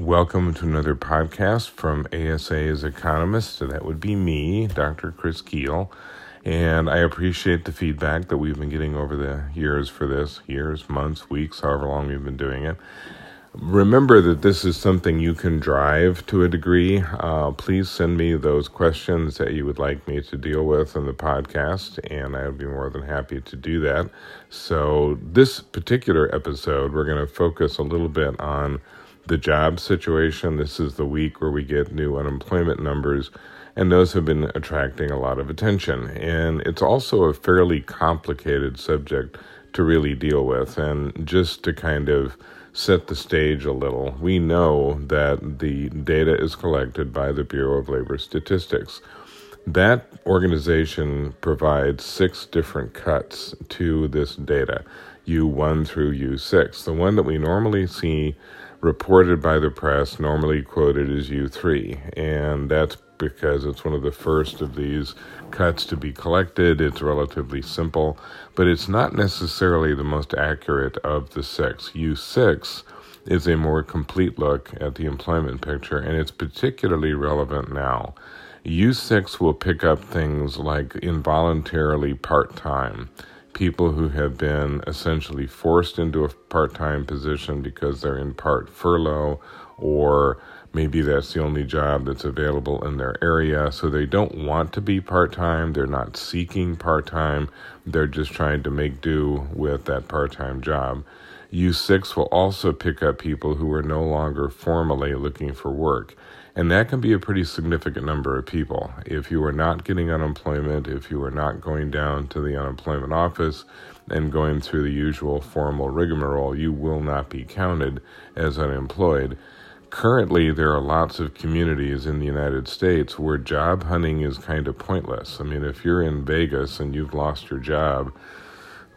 Welcome to another podcast from ASA's Economist. So that would be me, Dr. Chris Kuehl. And I appreciate the feedback that we've been getting over the years for this years, months, weeks, however long we've been doing it. Remember that this is something you can drive to a degree. Uh, please send me those questions that you would like me to deal with in the podcast, and I would be more than happy to do that. So, this particular episode, we're going to focus a little bit on the job situation. This is the week where we get new unemployment numbers, and those have been attracting a lot of attention. And it's also a fairly complicated subject to really deal with, and just to kind of set the stage a little. We know that the data is collected by the Bureau of Labor Statistics. That organization provides six different cuts to this data U1 through U6. The one that we normally see reported by the press, normally quoted as U3, and that's because it's one of the first of these cuts to be collected. It's relatively simple, but it's not necessarily the most accurate of the six. U6 is a more complete look at the employment picture, and it's particularly relevant now. U6 will pick up things like involuntarily part time, people who have been essentially forced into a part time position because they're in part furlough or Maybe that's the only job that's available in their area. So they don't want to be part time. They're not seeking part time. They're just trying to make do with that part time job. U6 will also pick up people who are no longer formally looking for work. And that can be a pretty significant number of people. If you are not getting unemployment, if you are not going down to the unemployment office and going through the usual formal rigmarole, you will not be counted as unemployed currently there are lots of communities in the United States where job hunting is kind of pointless. I mean, if you're in Vegas and you've lost your job,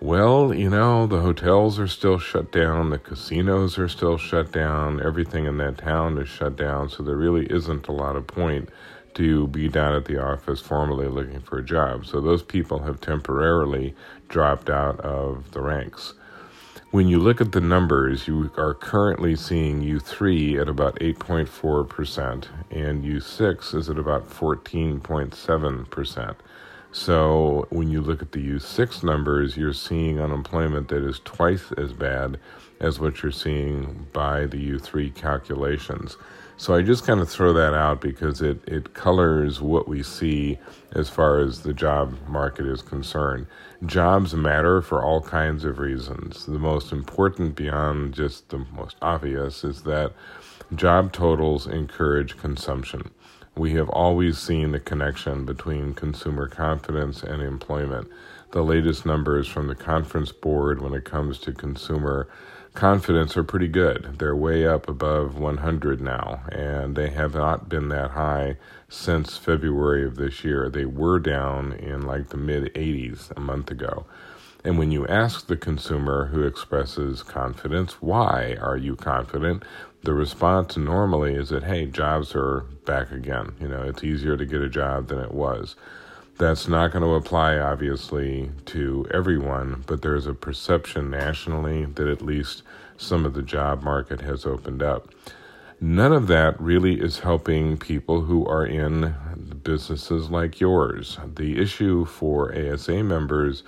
well, you know, the hotels are still shut down, the casinos are still shut down, everything in that town is shut down, so there really isn't a lot of point to be down at the office formally looking for a job. So those people have temporarily dropped out of the ranks. When you look at the numbers, you are currently seeing U3 at about 8.4%, and U6 is at about 14.7%. So when you look at the U6 numbers, you're seeing unemployment that is twice as bad as what you're seeing by the U3 calculations. So I just kind of throw that out because it, it colors what we see as far as the job market is concerned. Jobs matter for all kinds of reasons. The most important, beyond just the most obvious, is that job totals encourage consumption. We have always seen the connection between consumer confidence and employment. The latest numbers from the Conference Board when it comes to consumer confidence are pretty good. They're way up above 100 now, and they have not been that high since February of this year. They were down in like the mid 80s a month ago. And when you ask the consumer who expresses confidence, why are you confident? The response normally is that, hey, jobs are back again. You know, it's easier to get a job than it was. That's not going to apply, obviously, to everyone, but there's a perception nationally that at least some of the job market has opened up. None of that really is helping people who are in businesses like yours. The issue for ASA members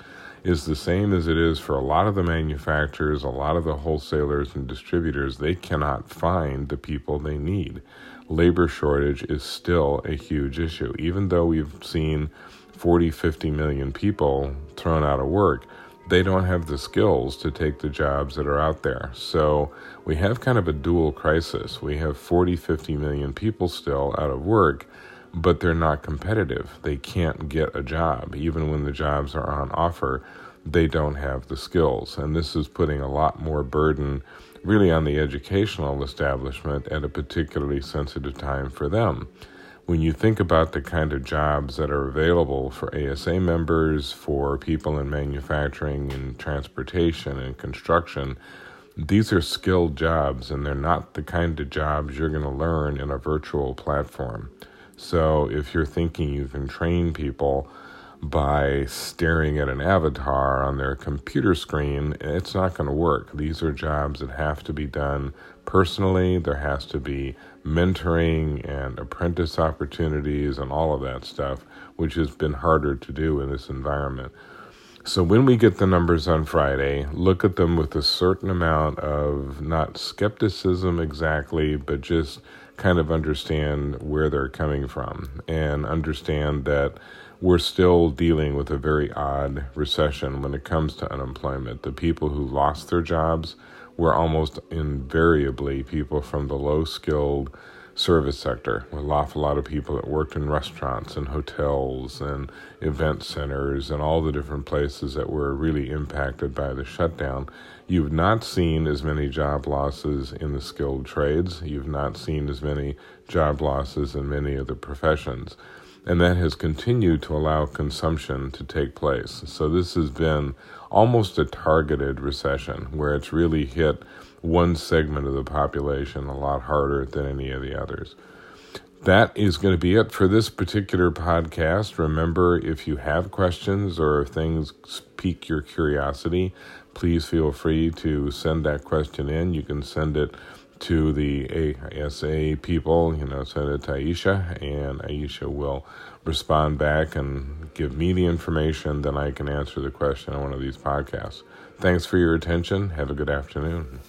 is the same as it is for a lot of the manufacturers, a lot of the wholesalers and distributors. They cannot find the people they need. Labor shortage is still a huge issue, even though we've seen 40, 50 million people thrown out of work, they don't have the skills to take the jobs that are out there. So we have kind of a dual crisis. We have 40, 50 million people still out of work, but they're not competitive. They can't get a job. Even when the jobs are on offer, they don't have the skills. And this is putting a lot more burden really on the educational establishment at a particularly sensitive time for them when you think about the kind of jobs that are available for ASA members, for people in manufacturing and transportation and construction, these are skilled jobs and they're not the kind of jobs you're going to learn in a virtual platform. So if you're thinking you can train people by staring at an avatar on their computer screen, it's not going to work. These are jobs that have to be done personally. There has to be mentoring and apprentice opportunities and all of that stuff, which has been harder to do in this environment. So when we get the numbers on Friday, look at them with a certain amount of not skepticism exactly, but just kind of understand where they're coming from and understand that we're still dealing with a very odd recession when it comes to unemployment. The people who lost their jobs were almost invariably people from the low skilled service sector. An awful lot of people that worked in restaurants and hotels and event centers and all the different places that were really impacted by the shutdown. You've not seen as many job losses in the skilled trades. You've not seen as many job losses in many of the professions. And that has continued to allow consumption to take place. So this has been almost a targeted recession where it's really hit one segment of the population a lot harder than any of the others. That is going to be it for this particular podcast. Remember, if you have questions or things pique your curiosity, please feel free to send that question in. You can send it to the ASA people, you know, send it to Aisha, and Aisha will respond back and give me the information. Then I can answer the question on one of these podcasts. Thanks for your attention. Have a good afternoon.